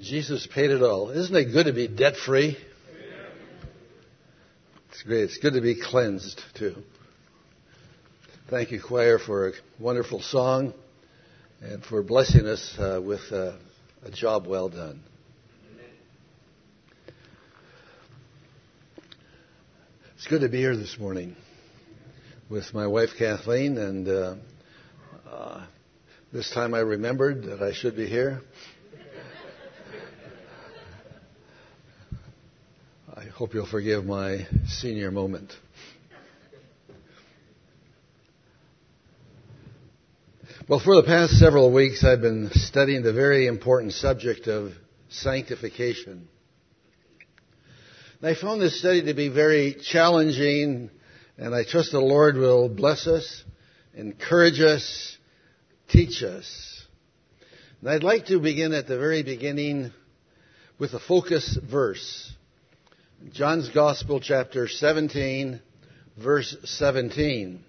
Jesus paid it all. Isn't it good to be debt free? It's great. It's good to be cleansed too. Thank you, choir, for a wonderful song and for blessing us uh, with uh, a job well done. It's good to be here this morning with my wife Kathleen, and uh, uh this time I remembered that I should be here. I hope you'll forgive my senior moment. Well, for the past several weeks, I've been studying the very important subject of sanctification. And I found this study to be very challenging, and I trust the Lord will bless us, encourage us, teach us. And I'd like to begin at the very beginning with a focus verse. John's Gospel, chapter 17, verse 17,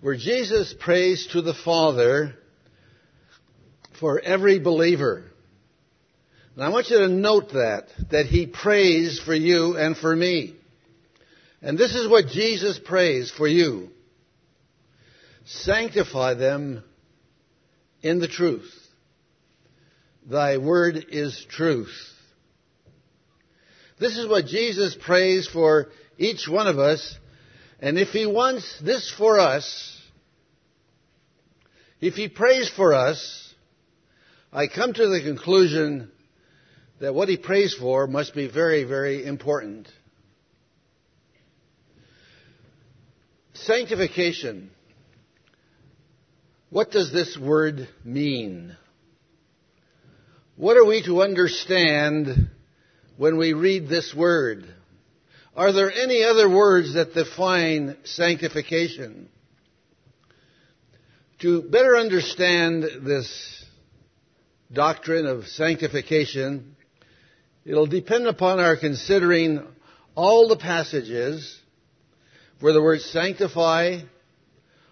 where Jesus prays to the Father for every believer. And I want you to note that, that he prays for you and for me. And this is what Jesus prays for you. Sanctify them in the truth. Thy word is truth. This is what Jesus prays for each one of us. And if He wants this for us, if He prays for us, I come to the conclusion that what He prays for must be very, very important. Sanctification. What does this word mean? What are we to understand when we read this word? Are there any other words that define sanctification? To better understand this doctrine of sanctification, it'll depend upon our considering all the passages where the words sanctify,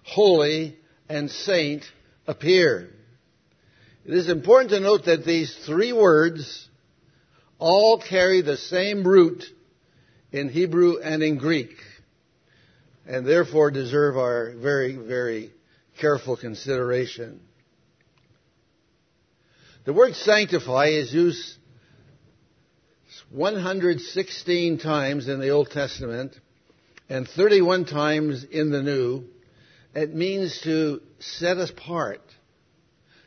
holy, and saint appear. It is important to note that these three words all carry the same root in Hebrew and in Greek, and therefore deserve our very, very careful consideration. The word sanctify is used 116 times in the Old Testament and 31 times in the New. It means to set apart.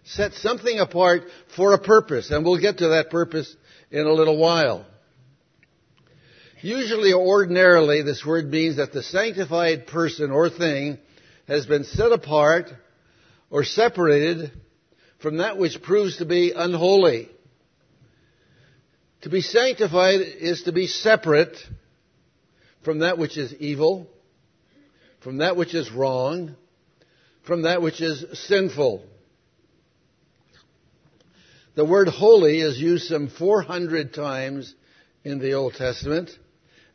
Set something apart for a purpose, and we'll get to that purpose in a little while. Usually, ordinarily, this word means that the sanctified person or thing has been set apart or separated from that which proves to be unholy. To be sanctified is to be separate from that which is evil, from that which is wrong, from that which is sinful. The word holy is used some 400 times in the Old Testament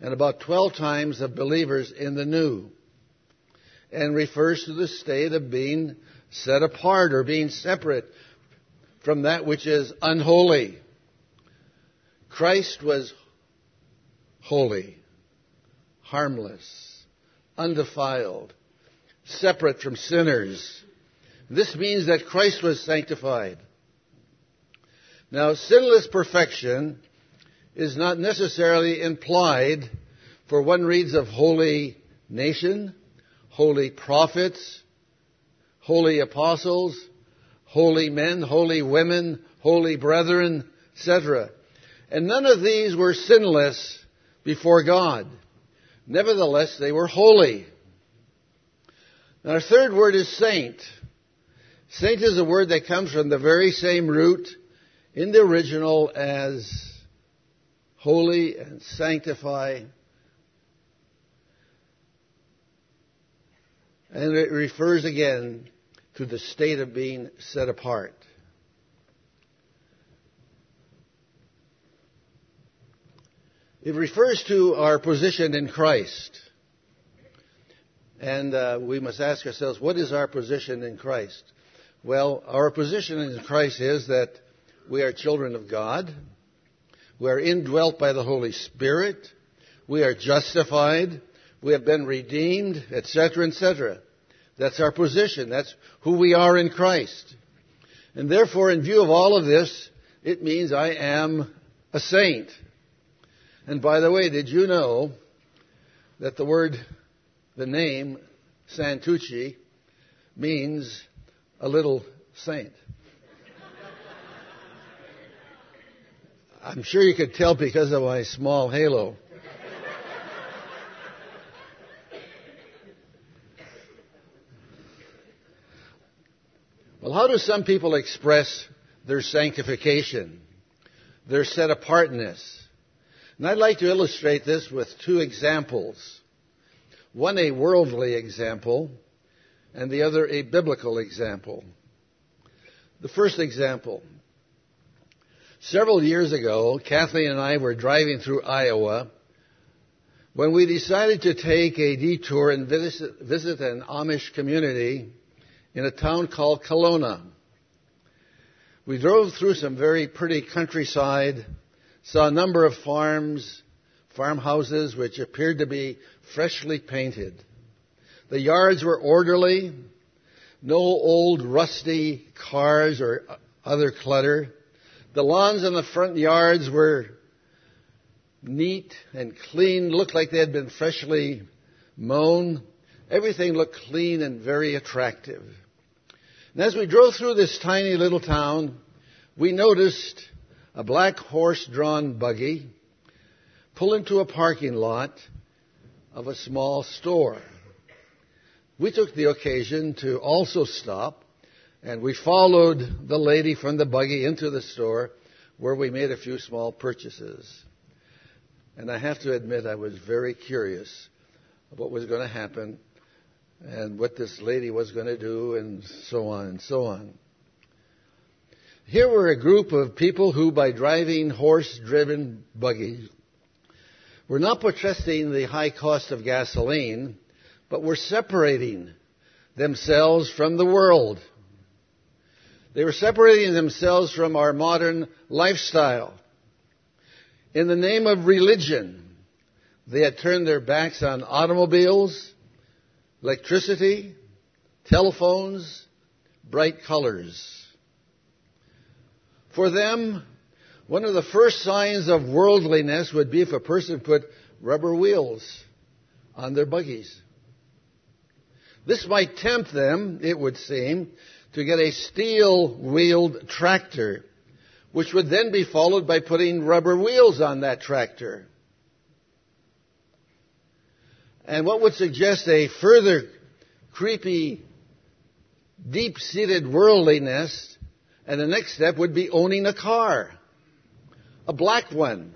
and about 12 times of believers in the New and refers to the state of being set apart or being separate from that which is unholy. Christ was holy, harmless, undefiled, separate from sinners. This means that Christ was sanctified. Now, sinless perfection is not necessarily implied for one reads of holy nation, holy prophets, holy apostles, holy men, holy women, holy brethren, etc. And none of these were sinless before God. Nevertheless, they were holy. Now, our third word is saint. Saint is a word that comes from the very same root in the original as holy and sanctify. And it refers again to the state of being set apart. It refers to our position in Christ. And uh, we must ask ourselves, what is our position in Christ? Well, our position in Christ is that We are children of God. We are indwelt by the Holy Spirit. We are justified. We have been redeemed, etc., etc. That's our position. That's who we are in Christ. And therefore, in view of all of this, it means I am a saint. And by the way, did you know that the word, the name, Santucci, means a little saint? I'm sure you could tell because of my small halo. Well, how do some people express their sanctification, their set apartness? And I'd like to illustrate this with two examples. One a worldly example, and the other a biblical example. The first example. Several years ago, Kathleen and I were driving through Iowa when we decided to take a detour and visit, an Amish community in a town called Kalona. We drove through some very pretty countryside, saw a number of farms, farmhouses which appeared to be freshly painted. The yards were orderly, no old rusty cars or other clutter. The lawns in the front yards were neat and clean, looked like they had been freshly mown. Everything looked clean and very attractive. And as we drove through this tiny little town, we noticed a black horse drawn buggy pull into a parking lot of a small store. We took the occasion to also stop and we followed the lady from the buggy into the store where we made a few small purchases. And I have to admit I was very curious of what was going to happen and what this lady was going to do and so on and so on. Here were a group of people who, by driving horse driven buggies, were not protesting the high cost of gasoline, but were separating themselves from the world. They were separating themselves from our modern lifestyle. In the name of religion, they had turned their backs on automobiles, electricity, telephones, bright colors. For them, one of the first signs of worldliness would be if a person put rubber wheels on their buggies. This might tempt them, it would seem, to get a steel wheeled tractor, which would then be followed by putting rubber wheels on that tractor. And what would suggest a further creepy, deep seated worldliness, and the next step would be owning a car. A black one.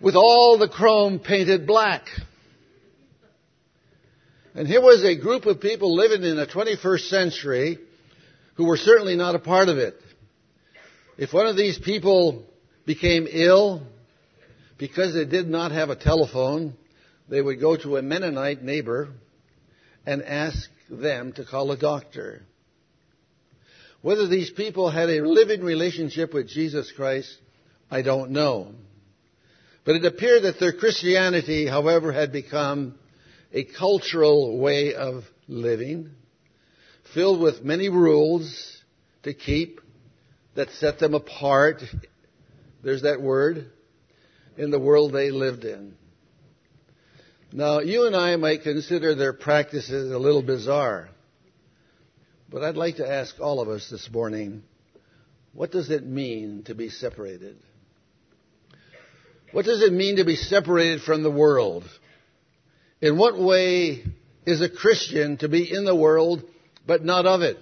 With all the chrome painted black. And here was a group of people living in the 21st century who were certainly not a part of it. If one of these people became ill because they did not have a telephone, they would go to a Mennonite neighbor and ask them to call a doctor. Whether these people had a living relationship with Jesus Christ, I don't know. But it appeared that their Christianity, however, had become a cultural way of living, filled with many rules to keep that set them apart. There's that word in the world they lived in. Now, you and I might consider their practices a little bizarre, but I'd like to ask all of us this morning what does it mean to be separated? What does it mean to be separated from the world? In what way is a Christian to be in the world but not of it?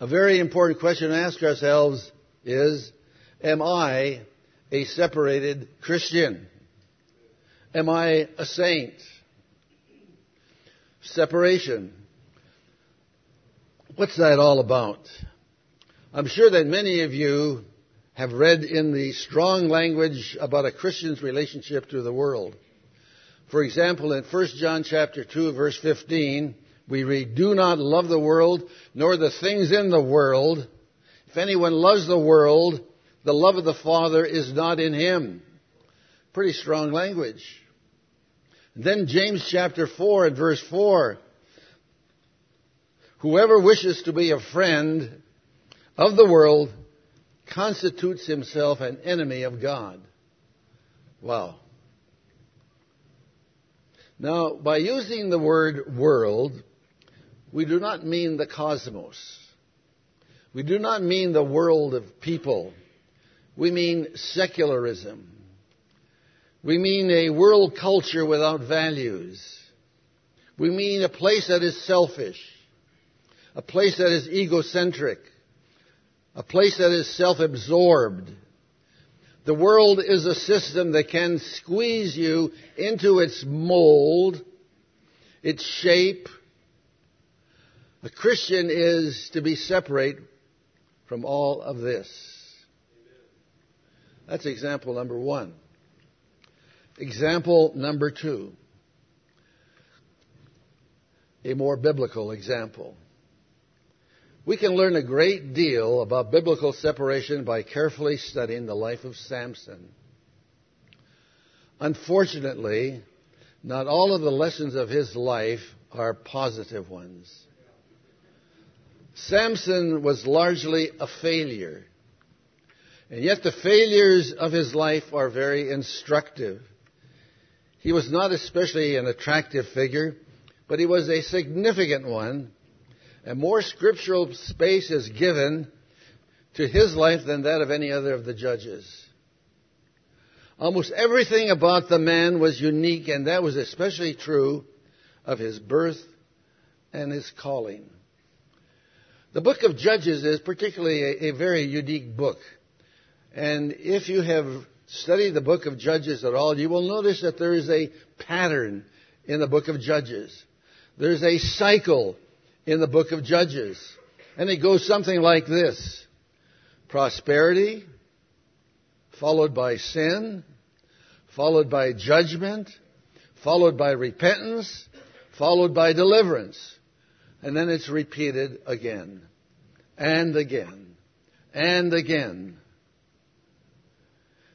A very important question to ask ourselves is, am I a separated Christian? Am I a saint? Separation. What's that all about? I'm sure that many of you have read in the strong language about a Christian's relationship to the world. For example, in 1 John chapter 2 verse 15, we read, Do not love the world, nor the things in the world. If anyone loves the world, the love of the Father is not in him. Pretty strong language. Then James chapter 4 and verse 4. Whoever wishes to be a friend of the world constitutes himself an enemy of God. Wow. Now, by using the word world, we do not mean the cosmos. We do not mean the world of people. We mean secularism. We mean a world culture without values. We mean a place that is selfish. A place that is egocentric. A place that is self-absorbed. The world is a system that can squeeze you into its mold, its shape. A Christian is to be separate from all of this. That's example number one. Example number two. A more biblical example. We can learn a great deal about biblical separation by carefully studying the life of Samson. Unfortunately, not all of the lessons of his life are positive ones. Samson was largely a failure. And yet the failures of his life are very instructive. He was not especially an attractive figure, but he was a significant one and more scriptural space is given to his life than that of any other of the judges. Almost everything about the man was unique, and that was especially true of his birth and his calling. The book of Judges is particularly a, a very unique book. And if you have studied the book of Judges at all, you will notice that there is a pattern in the book of Judges. There's a cycle in the book of Judges. And it goes something like this prosperity, followed by sin, followed by judgment, followed by repentance, followed by deliverance. And then it's repeated again and again and again.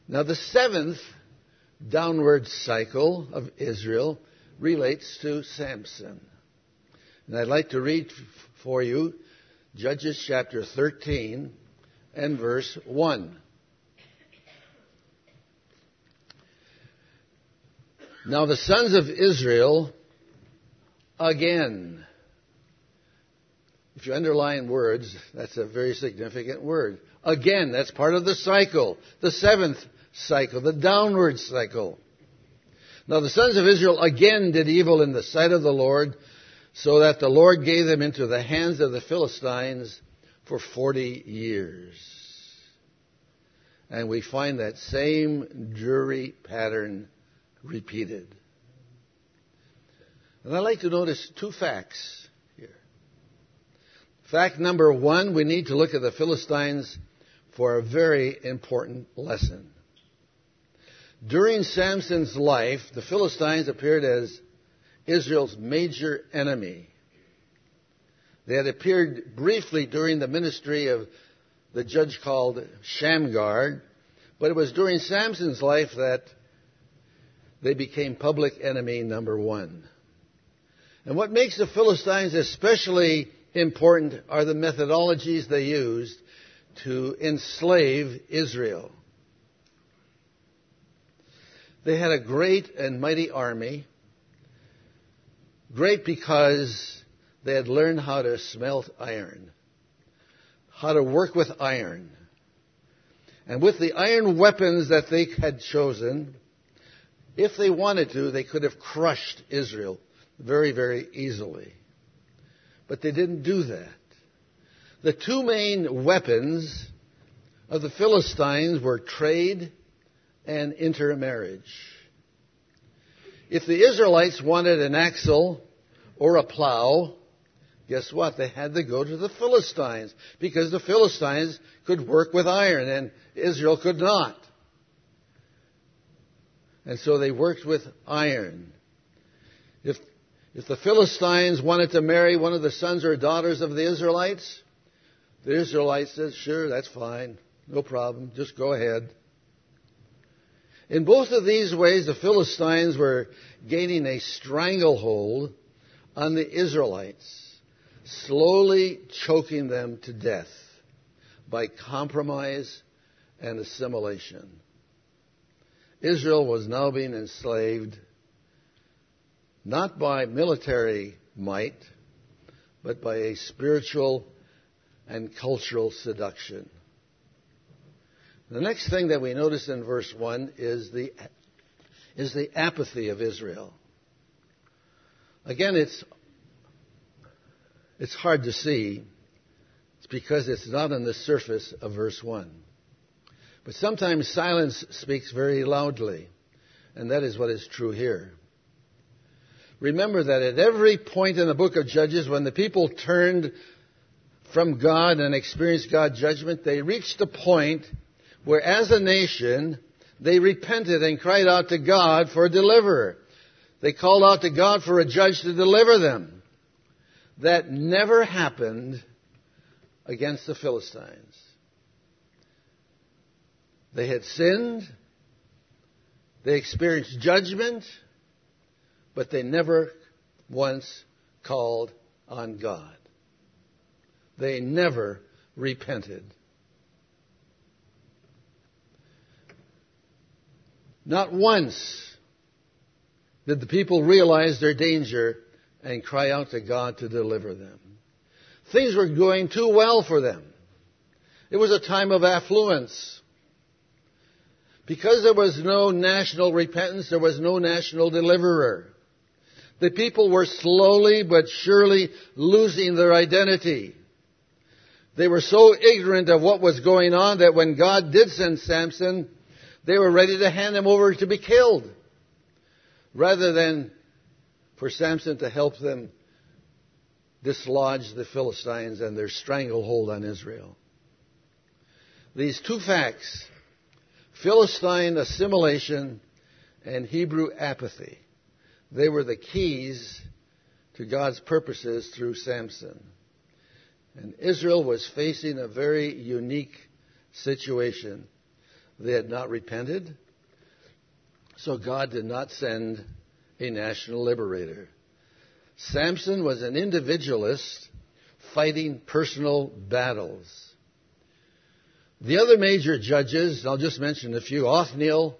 Now, the seventh downward cycle of Israel relates to Samson. And I'd like to read for you Judges chapter 13 and verse 1. Now the sons of Israel again. If you underline words, that's a very significant word. Again, that's part of the cycle. The seventh cycle, the downward cycle. Now the sons of Israel again did evil in the sight of the Lord so that the Lord gave them into the hands of the Philistines for 40 years. And we find that same jury pattern repeated. And I'd like to notice two facts here. Fact number one, we need to look at the Philistines for a very important lesson. During Samson's life, the Philistines appeared as Israel's major enemy. They had appeared briefly during the ministry of the judge called Shamgar, but it was during Samson's life that they became public enemy number one. And what makes the Philistines especially important are the methodologies they used to enslave Israel. They had a great and mighty army Great because they had learned how to smelt iron, how to work with iron. And with the iron weapons that they had chosen, if they wanted to, they could have crushed Israel very, very easily. But they didn't do that. The two main weapons of the Philistines were trade and intermarriage. If the Israelites wanted an axle or a plow, guess what? They had to go to the Philistines because the Philistines could work with iron and Israel could not. And so they worked with iron. If, if the Philistines wanted to marry one of the sons or daughters of the Israelites, The Israelites said, sure, that's fine. No problem. Just go ahead. In both of these ways, the Philistines were gaining a stranglehold on the Israelites, slowly choking them to death by compromise and assimilation. Israel was now being enslaved not by military might, but by a spiritual and cultural seduction. The next thing that we notice in verse 1 is the, is the apathy of Israel. Again, it's, it's hard to see. It's because it's not on the surface of verse 1. But sometimes silence speaks very loudly, and that is what is true here. Remember that at every point in the book of Judges, when the people turned from God and experienced God's judgment, they reached a point where as a nation, they repented and cried out to God for a deliverer. They called out to God for a judge to deliver them. That never happened against the Philistines. They had sinned. They experienced judgment, but they never once called on God. They never repented. Not once did the people realize their danger and cry out to God to deliver them. Things were going too well for them. It was a time of affluence. Because there was no national repentance, there was no national deliverer. The people were slowly but surely losing their identity. They were so ignorant of what was going on that when God did send Samson, they were ready to hand him over to be killed rather than for Samson to help them dislodge the Philistines and their stranglehold on Israel. These two facts, Philistine assimilation and Hebrew apathy, they were the keys to God's purposes through Samson. And Israel was facing a very unique situation. They had not repented. So God did not send a national liberator. Samson was an individualist fighting personal battles. The other major judges, I'll just mention a few, Othniel,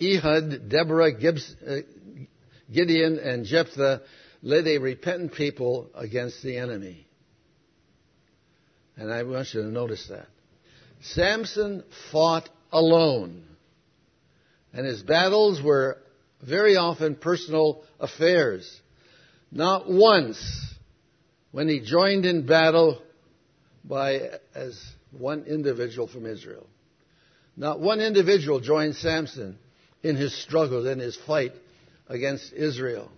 Ehud, Deborah, Gibbs, uh, Gideon, and Jephthah, led a repentant people against the enemy. And I want you to notice that. Samson fought alone. And his battles were very often personal affairs. Not once when he joined in battle by as one individual from Israel. Not one individual joined Samson in his struggles in his fight against Israel.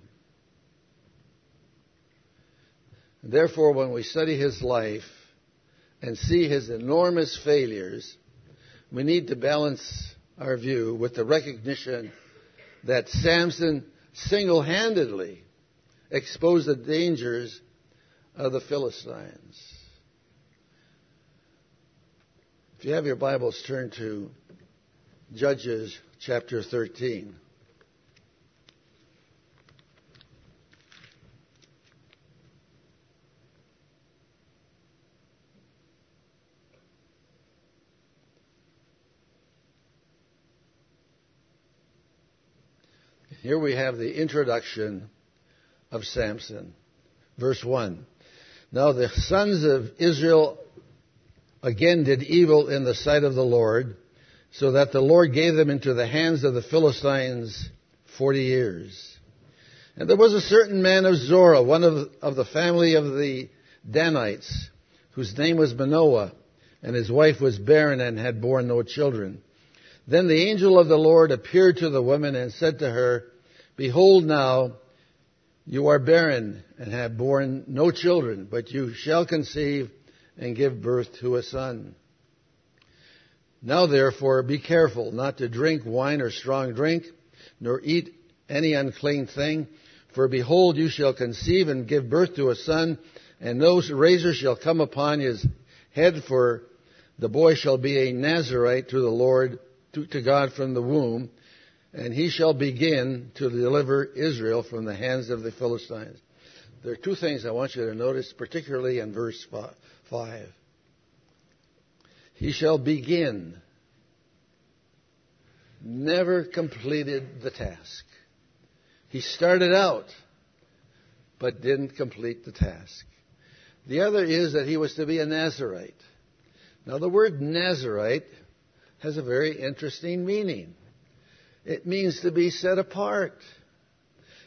Therefore, when we study his life and see his enormous failures, we need to balance our view with the recognition that Samson single handedly exposed the dangers of the Philistines. If you have your Bibles, turn to Judges chapter 13. Here we have the introduction of Samson. Verse 1. Now the sons of Israel again did evil in the sight of the Lord, so that the Lord gave them into the hands of the Philistines forty years. And there was a certain man of Zorah, one of, of the family of the Danites, whose name was Manoah, and his wife was barren and had borne no children. Then the angel of the Lord appeared to the woman and said to her, Behold now, you are barren and have borne no children, but you shall conceive and give birth to a son. Now therefore be careful not to drink wine or strong drink, nor eat any unclean thing, for behold you shall conceive and give birth to a son, and no razor shall come upon his head for the boy shall be a Nazarite to the Lord, to, to God from the womb, and he shall begin to deliver Israel from the hands of the Philistines. There are two things I want you to notice, particularly in verse 5. He shall begin. Never completed the task. He started out, but didn't complete the task. The other is that he was to be a Nazarite. Now, the word Nazarite has a very interesting meaning. It means to be set apart.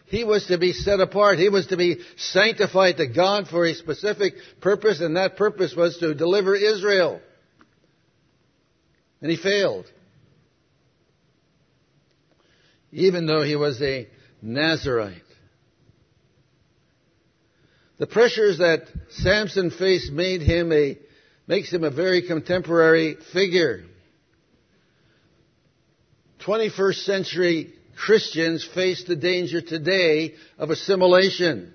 He was to be set apart. He was to be sanctified to God for a specific purpose, and that purpose was to deliver Israel. And he failed. Even though he was a Nazarite. The pressures that Samson faced made him a, makes him a very contemporary figure. 21st century Christians face the danger today of assimilation,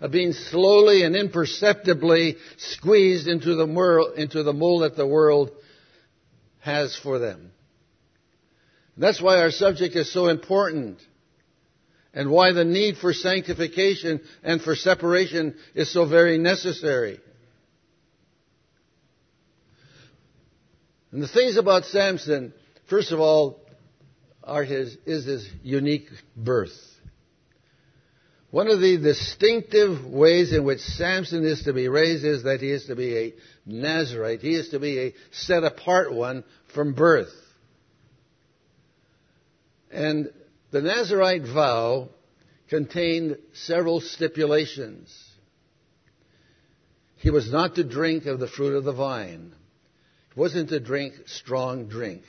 of being slowly and imperceptibly squeezed into the, world, into the mold that the world has for them. That's why our subject is so important and why the need for sanctification and for separation is so very necessary. And the things about Samson, first of all, are his, is his unique birth. One of the distinctive ways in which Samson is to be raised is that he is to be a Nazarite. He is to be a set apart one from birth. And the Nazarite vow contained several stipulations. He was not to drink of the fruit of the vine. He wasn't to drink strong drink.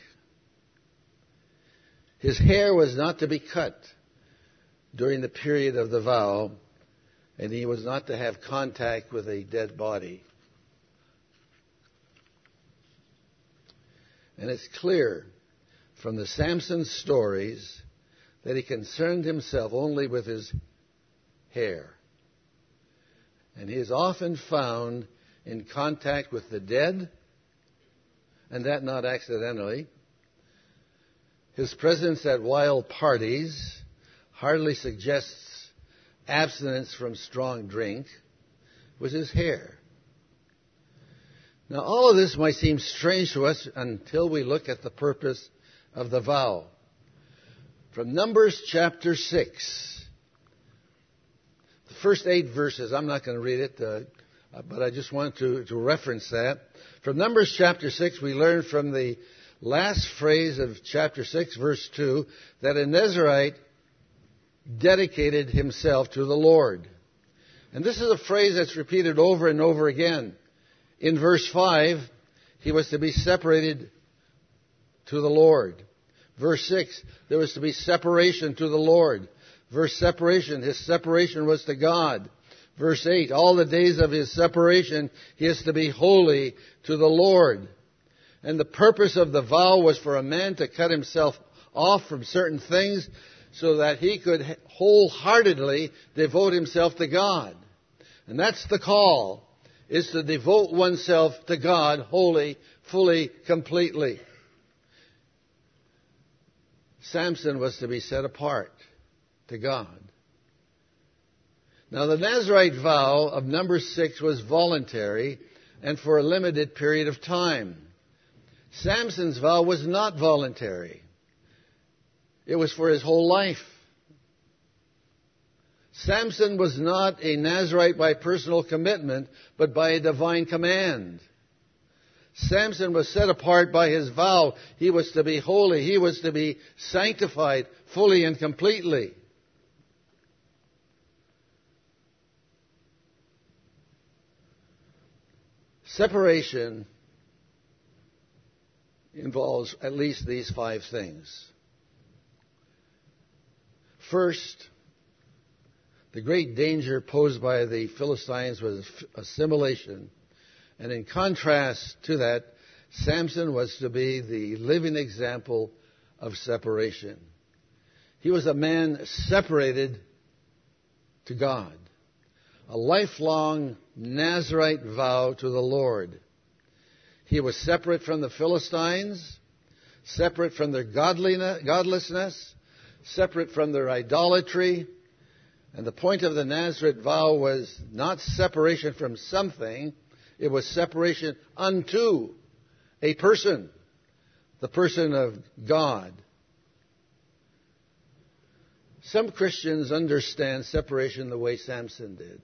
His hair was not to be cut during the period of the vow, and he was not to have contact with a dead body. And it's clear from the Samson stories that he concerned himself only with his hair. And he is often found in contact with the dead, and that not accidentally. His presence at wild parties hardly suggests abstinence from strong drink with his hair. Now, all of this might seem strange to us until we look at the purpose of the vow. From Numbers chapter 6, the first eight verses, I'm not going to read it, uh, but I just want to, to reference that. From Numbers chapter 6, we learn from the last phrase of chapter 6, verse 2, that a Nazarite dedicated himself to the Lord. And this is a phrase that's repeated over and over again. In verse 5, he was to be separated to the Lord. Verse 6, there was to be separation to the Lord. Verse separation, his separation was to God. Verse 8, all the days of his separation, he is to be holy to the Lord. And the purpose of the vow was for a man to cut himself off from certain things so that he could wholeheartedly devote himself to God. And that's the call, is to devote oneself to God wholly, fully, completely. Samson was to be set apart to God. Now the Nazarite vow of number six was voluntary and for a limited period of time. Samson's vow was not voluntary. It was for his whole life. Samson was not a Nazarite by personal commitment, but by a divine command. Samson was set apart by his vow. He was to be holy. He was to be sanctified fully and completely. Separation involves at least these five things. First, the great danger posed by the Philistines was assimilation. And in contrast to that, Samson was to be the living example of separation. He was a man separated to God. A lifelong Nazarite vow to the Lord. He was separate from the Philistines, separate from their godlessness, separate from their idolatry. And the point of the Nazarite vow was not separation from something, it was separation unto a person, the person of God. Some Christians understand separation the way Samson did.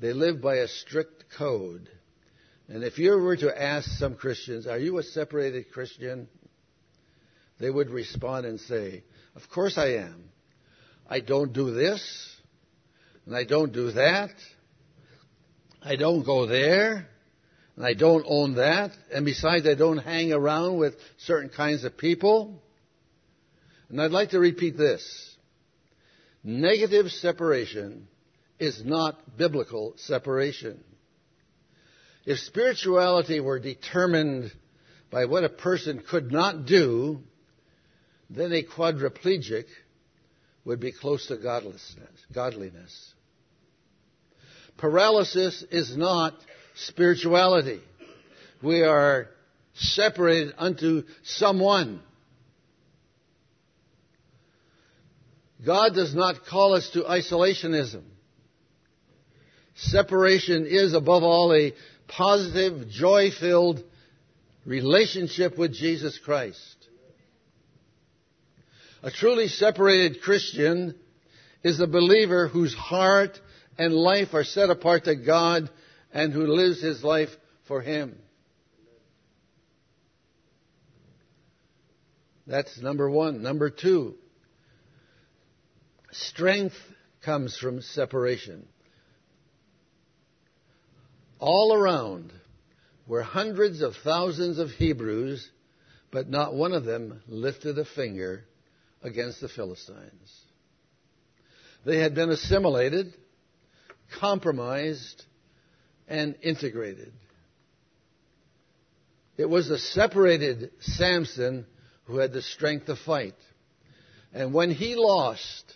They live by a strict code. And if you were to ask some Christians, Are you a separated Christian? they would respond and say, Of course I am. I don't do this, and I don't do that. I don't go there, and I don't own that. And besides, I don't hang around with certain kinds of people. And I'd like to repeat this negative separation is not biblical separation. If spirituality were determined by what a person could not do, then a quadriplegic would be close to godlessness, godliness. Paralysis is not spirituality. We are separated unto someone. God does not call us to isolationism. Separation is above all a positive, joy-filled relationship with Jesus Christ. A truly separated Christian is a believer whose heart and life are set apart to God and who lives his life for Him. That's number one. Number two, strength comes from separation. All around were hundreds of thousands of Hebrews, but not one of them lifted a finger against the Philistines. They had been assimilated, compromised, and integrated. It was a separated Samson who had the strength to fight. And when he lost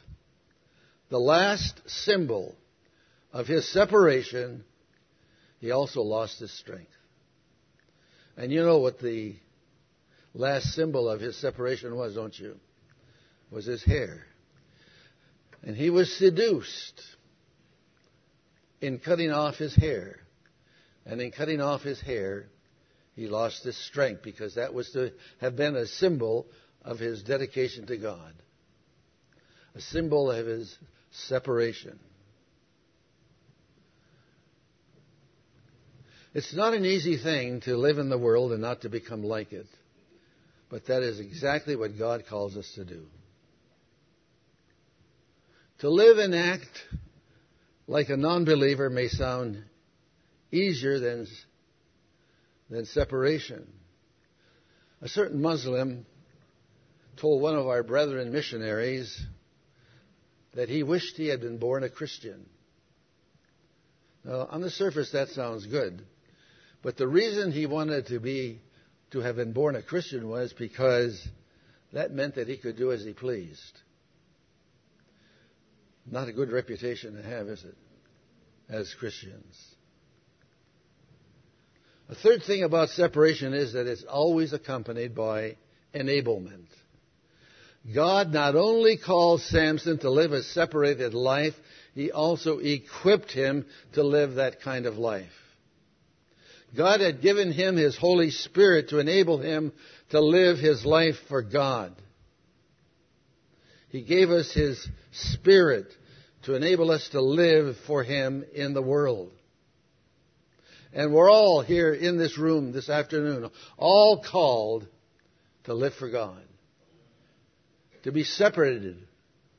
the last symbol of his separation, he also lost his strength. And you know what the last symbol of his separation was, don't you? Was his hair. And he was seduced in cutting off his hair. And in cutting off his hair, he lost his strength because that was to have been a symbol of his dedication to God, a symbol of his separation. It's not an easy thing to live in the world and not to become like it. But that is exactly what God calls us to do. To live and act like a non believer may sound easier than, than separation. A certain Muslim told one of our brethren missionaries that he wished he had been born a Christian. Now, on the surface, that sounds good. But the reason he wanted to be to have been born a Christian was because that meant that he could do as he pleased. Not a good reputation to have, is it? As Christians. A third thing about separation is that it's always accompanied by enablement. God not only called Samson to live a separated life, he also equipped him to live that kind of life. God had given him his Holy Spirit to enable him to live his life for God. He gave us his Spirit to enable us to live for him in the world. And we're all here in this room this afternoon, all called to live for God, to be separated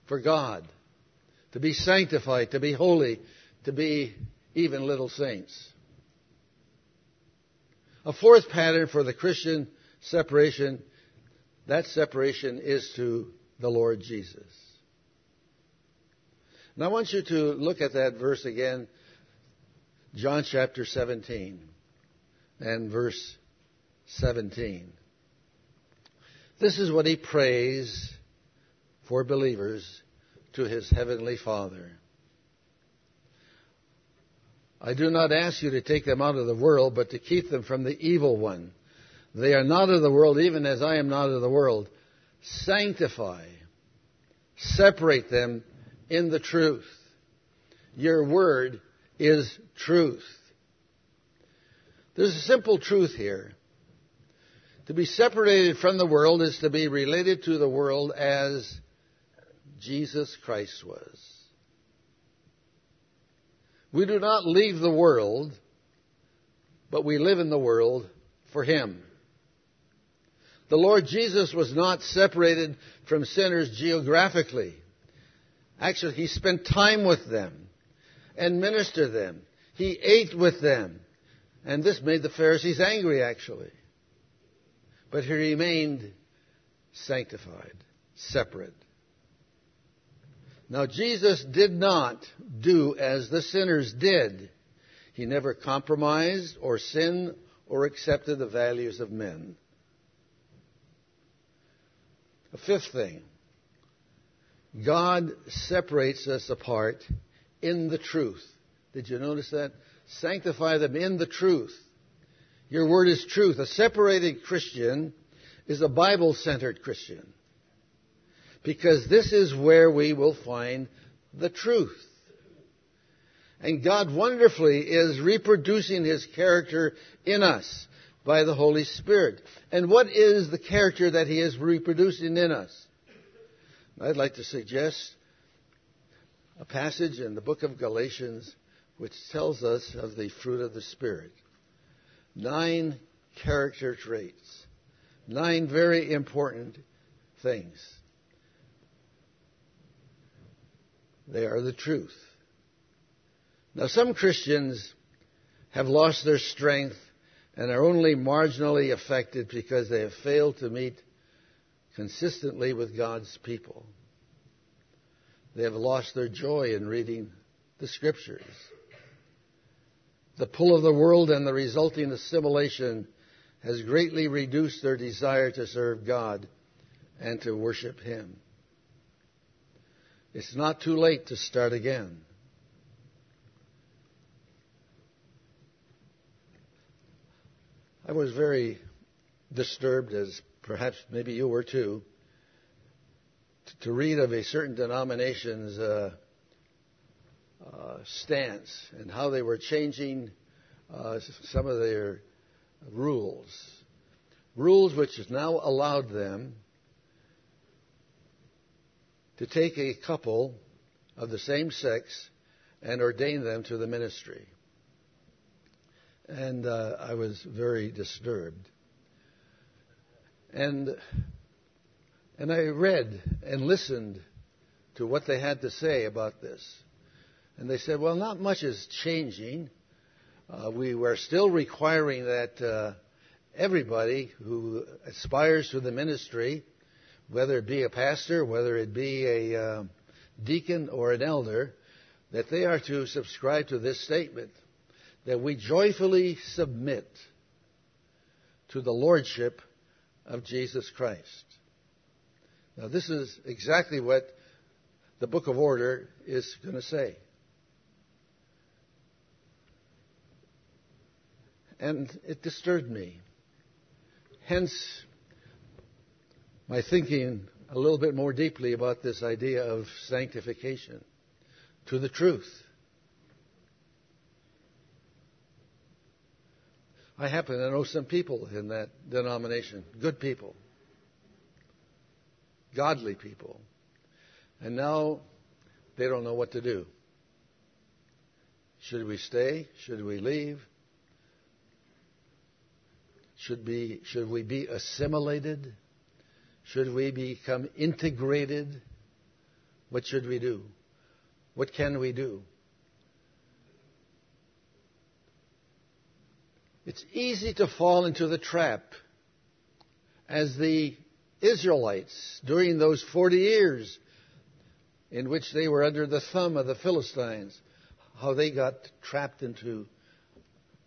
for God, to be sanctified, to be holy, to be even little saints. A fourth pattern for the Christian separation, that separation is to the Lord Jesus. Now I want you to look at that verse again, John chapter 17 and verse 17. This is what he prays for believers to his heavenly Father. I do not ask you to take them out of the world, but to keep them from the evil one. They are not of the world, even as I am not of the world. Sanctify, separate them in the truth. Your word is truth. There's a simple truth here. To be separated from the world is to be related to the world as Jesus Christ was. We do not leave the world, but we live in the world for Him. The Lord Jesus was not separated from sinners geographically. Actually, He spent time with them and ministered them. He ate with them. And this made the Pharisees angry, actually. But he remained sanctified, separate. Now, Jesus did not do as the sinners did. He never compromised or sinned or accepted the values of men. A fifth thing God separates us apart in the truth. Did you notice that? Sanctify them in the truth. Your word is truth. A separated Christian is a Bible centered Christian. Because this is where we will find the truth. And God wonderfully is reproducing His character in us by the Holy Spirit. And what is the character that He is reproducing in us? I'd like to suggest a passage in the book of Galatians which tells us of the fruit of the Spirit. Nine character traits. Nine very important things. They are the truth. Now, some Christians have lost their strength and are only marginally affected because they have failed to meet consistently with God's people. They have lost their joy in reading the Scriptures. The pull of the world and the resulting assimilation has greatly reduced their desire to serve God and to worship Him. It's not too late to start again. I was very disturbed, as perhaps maybe you were too, to read of a certain denomination's uh, uh, stance and how they were changing uh, some of their rules. Rules which has now allowed them to take a couple of the same sex and ordain them to the ministry. And uh, I was very disturbed. And, and I read and listened to what they had to say about this. And they said, well, not much is changing. Uh, we were still requiring that uh, everybody who aspires to the ministry, whether it be a pastor, whether it be a uh, deacon or an elder, that they are to subscribe to this statement that we joyfully submit to the lordship of Jesus Christ. Now, this is exactly what the book of order is going to say. and it disturbed me. Hence, my thinking a little bit more deeply about this idea of sanctification to the truth. I happen to know some people in that denomination, good people, godly people, and now they don't know what to do. Should we stay? Should we leave? Should, be, should we be assimilated? Should we become integrated? What should we do? What can we do? It's easy to fall into the trap as the Israelites during those 40 years in which they were under the thumb of the Philistines, how they got trapped into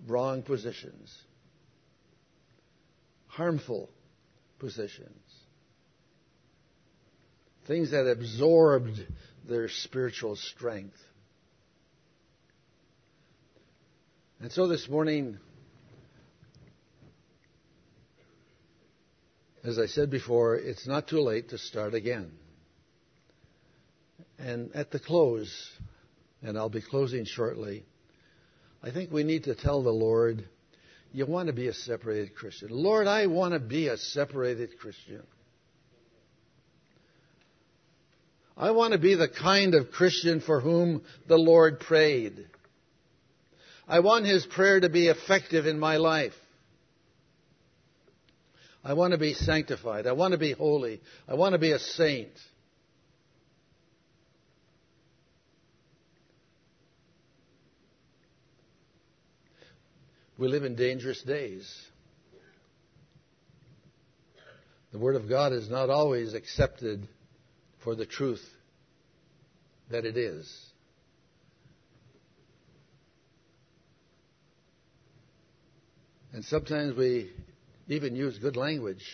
wrong positions harmful positions, things that absorbed their spiritual strength. And so this morning, as I said before, it's not too late to start again. And at the close, and I'll be closing shortly, I think we need to tell the Lord, you want to be a separated Christian. Lord, I want to be a separated Christian. I want to be the kind of Christian for whom the Lord prayed. I want His prayer to be effective in my life. I want to be sanctified. I want to be holy. I want to be a saint. We live in dangerous days. The Word of God is not always accepted for the truth that it is. And sometimes we even use good language.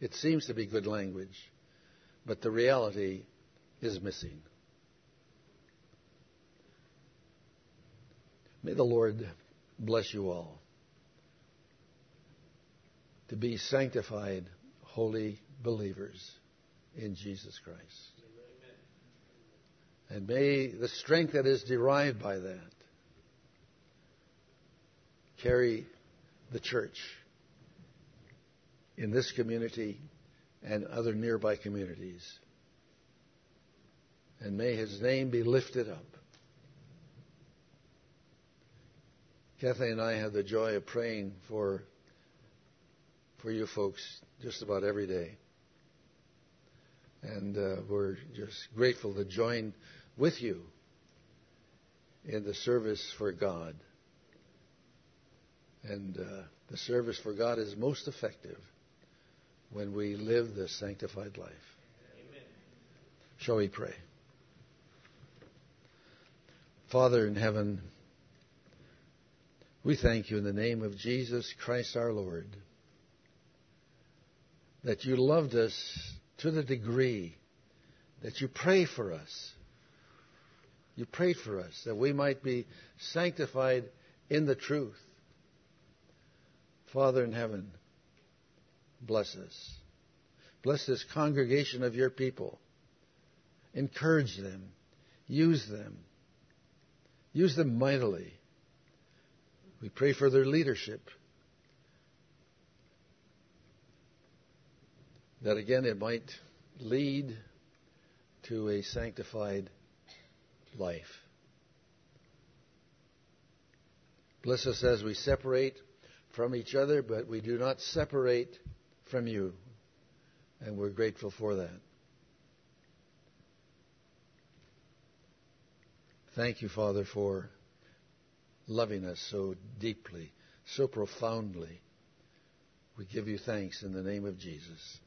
It seems to be good language, but the reality is missing. May the Lord bless you all to be sanctified, holy believers in Jesus Christ. And may the strength that is derived by that carry the church in this community and other nearby communities. And may his name be lifted up. Kathy and I have the joy of praying for for you folks just about every day. And uh, we're just grateful to join with you in the service for God. And uh, the service for God is most effective when we live the sanctified life. Amen. Shall we pray? Father in heaven, we thank you in the name of Jesus Christ our Lord that you loved us to the degree that you pray for us. You prayed for us that we might be sanctified in the truth. Father in heaven, bless us. Bless this congregation of your people. Encourage them. Use them. Use them mightily. We pray for their leadership. That again it might lead to a sanctified life. Bless us as we separate from each other, but we do not separate from you. And we're grateful for that. Thank you, Father, for loving us so deeply, so profoundly. We give you thanks in the name of Jesus.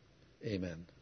Amen.